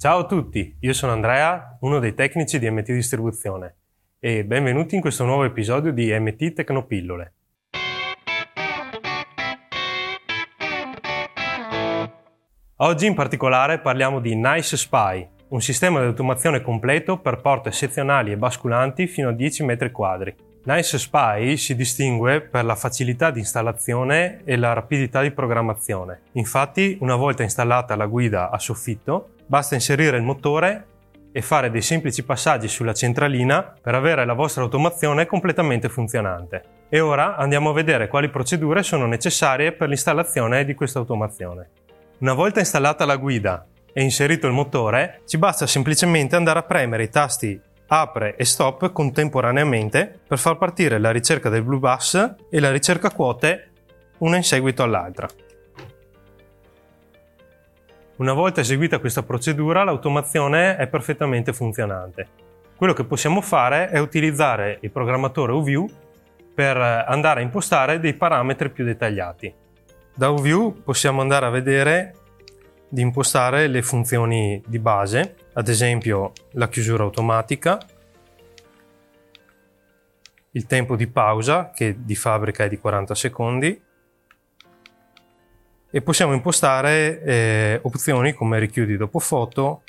Ciao a tutti, io sono Andrea, uno dei tecnici di MT Distribuzione e benvenuti in questo nuovo episodio di MT Tecnopillole. Oggi in particolare parliamo di Nice Spy, un sistema di automazione completo per porte sezionali e basculanti fino a 10 metri quadri. Nice Spy si distingue per la facilità di installazione e la rapidità di programmazione. Infatti, una volta installata la guida a soffitto, basta inserire il motore e fare dei semplici passaggi sulla centralina per avere la vostra automazione completamente funzionante. E ora andiamo a vedere quali procedure sono necessarie per l'installazione di questa automazione. Una volta installata la guida e inserito il motore, ci basta semplicemente andare a premere i tasti apre e stop contemporaneamente per far partire la ricerca del blue bus e la ricerca quote una in seguito all'altra. Una volta eseguita questa procedura, l'automazione è perfettamente funzionante. Quello che possiamo fare è utilizzare il programmatore UView per andare a impostare dei parametri più dettagliati. Da UView possiamo andare a vedere di impostare le funzioni di base, ad esempio la chiusura automatica, il tempo di pausa che di fabbrica è di 40 secondi e possiamo impostare eh, opzioni come richiudi dopo foto,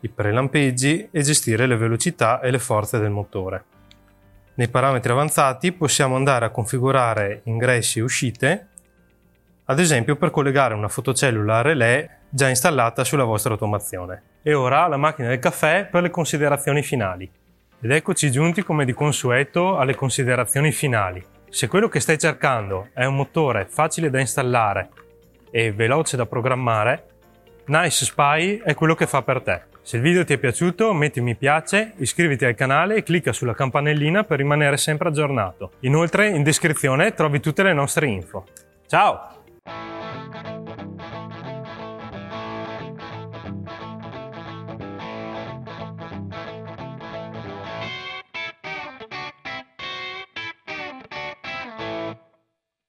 i prelampeggi e gestire le velocità e le forze del motore. Nei parametri avanzati possiamo andare a configurare ingressi e uscite ad esempio per collegare una fotocellula a relè già installata sulla vostra automazione. E ora la macchina del caffè per le considerazioni finali. Ed eccoci giunti come di consueto alle considerazioni finali. Se quello che stai cercando è un motore facile da installare e veloce da programmare, Nice Spy è quello che fa per te. Se il video ti è piaciuto metti mi piace, iscriviti al canale e clicca sulla campanellina per rimanere sempre aggiornato. Inoltre in descrizione trovi tutte le nostre info. Ciao!